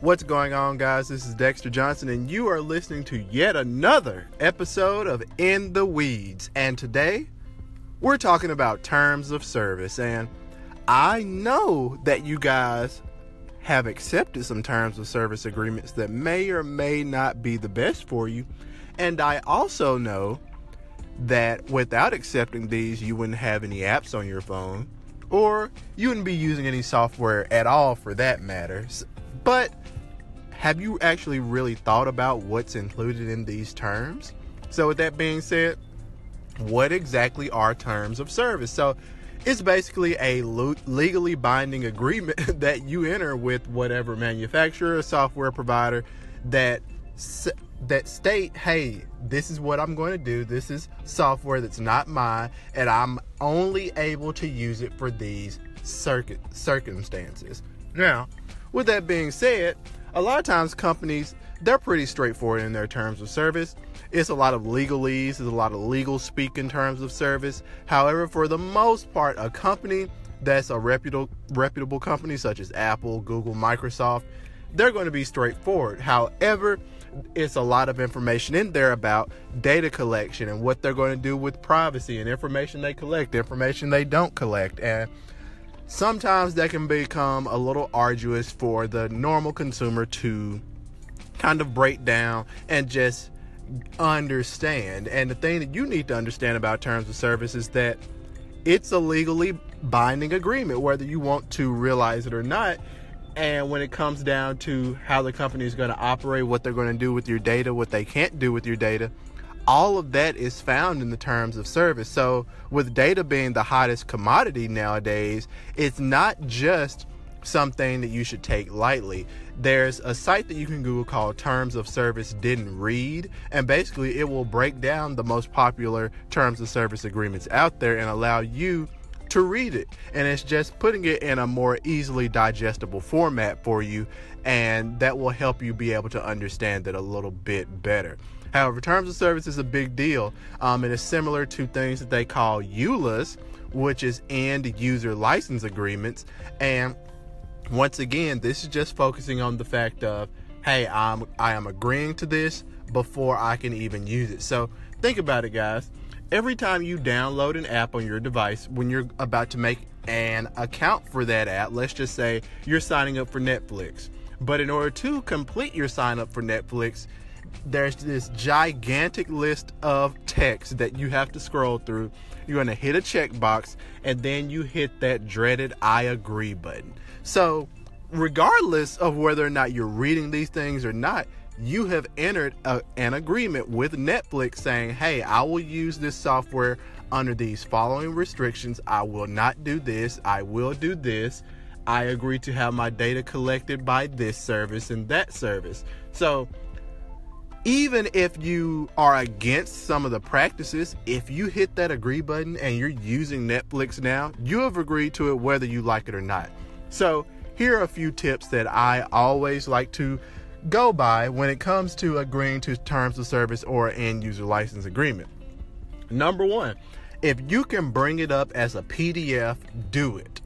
What's going on, guys? This is Dexter Johnson, and you are listening to yet another episode of In the Weeds. And today, we're talking about terms of service. And I know that you guys have accepted some terms of service agreements that may or may not be the best for you. And I also know that without accepting these, you wouldn't have any apps on your phone, or you wouldn't be using any software at all for that matter. But have you actually really thought about what's included in these terms? So, with that being said, what exactly are terms of service? So, it's basically a legally binding agreement that you enter with whatever manufacturer or software provider that that state, hey, this is what I'm going to do. This is software that's not mine, and I'm only able to use it for these circuit circumstances. Now, with that being said, a lot of times companies they're pretty straightforward in their terms of service. It's a lot of legalese, there's a lot of legal speak in terms of service. However, for the most part, a company that's a reputable reputable company such as Apple, Google, Microsoft, they're going to be straightforward. However, it's a lot of information in there about data collection and what they're going to do with privacy and information they collect, information they don't collect, and sometimes that can become a little arduous for the normal consumer to kind of break down and just understand. And the thing that you need to understand about terms of service is that it's a legally binding agreement, whether you want to realize it or not. And when it comes down to how the company is going to operate, what they're going to do with your data, what they can't do with your data, all of that is found in the terms of service. So, with data being the hottest commodity nowadays, it's not just something that you should take lightly. There's a site that you can Google called Terms of Service Didn't Read, and basically it will break down the most popular terms of service agreements out there and allow you to read it. And it's just putting it in a more easily digestible format for you, and that will help you be able to understand it a little bit better. However, terms of service is a big deal. Um, it is similar to things that they call EULAs, which is end user license agreements. And once again, this is just focusing on the fact of, hey, I'm I am agreeing to this before I can even use it. So think about it, guys. Every time you download an app on your device, when you're about to make an account for that app, let's just say you're signing up for Netflix. But in order to complete your sign up for Netflix, there's this gigantic list of text that you have to scroll through. You're going to hit a checkbox and then you hit that dreaded I agree button. So, regardless of whether or not you're reading these things or not, you have entered a, an agreement with Netflix saying, hey, I will use this software under these following restrictions. I will not do this. I will do this. I agree to have my data collected by this service and that service. So, even if you are against some of the practices, if you hit that agree button and you're using Netflix now, you have agreed to it whether you like it or not. So, here are a few tips that I always like to go by when it comes to agreeing to terms of service or end user license agreement. Number one, if you can bring it up as a PDF, do it.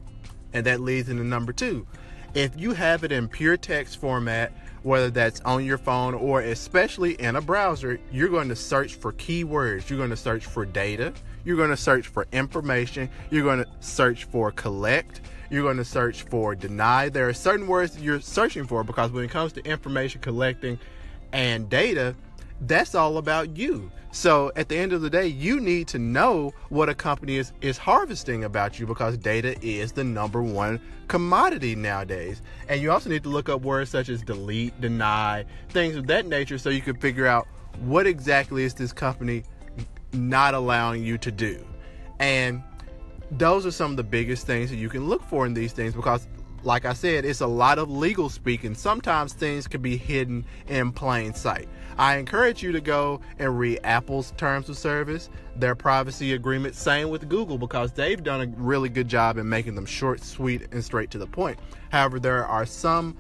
And that leads into number two. If you have it in pure text format, whether that's on your phone or especially in a browser, you're going to search for keywords. You're going to search for data. You're going to search for information. You're going to search for collect. You're going to search for deny. There are certain words you're searching for because when it comes to information collecting and data, that's all about you. So at the end of the day, you need to know what a company is, is harvesting about you because data is the number one commodity nowadays. And you also need to look up words such as delete, deny, things of that nature so you can figure out what exactly is this company not allowing you to do. And those are some of the biggest things that you can look for in these things because like I said, it's a lot of legal speaking. Sometimes things can be hidden in plain sight. I encourage you to go and read Apple's terms of service, their privacy agreement. Same with Google because they've done a really good job in making them short, sweet, and straight to the point. However, there are some,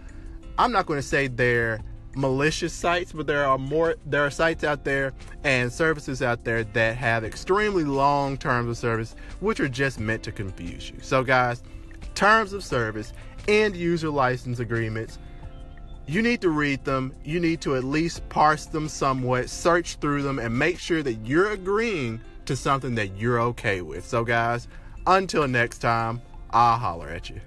I'm not going to say they're malicious sites, but there are more, there are sites out there and services out there that have extremely long terms of service, which are just meant to confuse you. So, guys, terms of service and user license agreements you need to read them. You need to at least parse them somewhat, search through them, and make sure that you're agreeing to something that you're okay with. So, guys, until next time, I'll holler at you.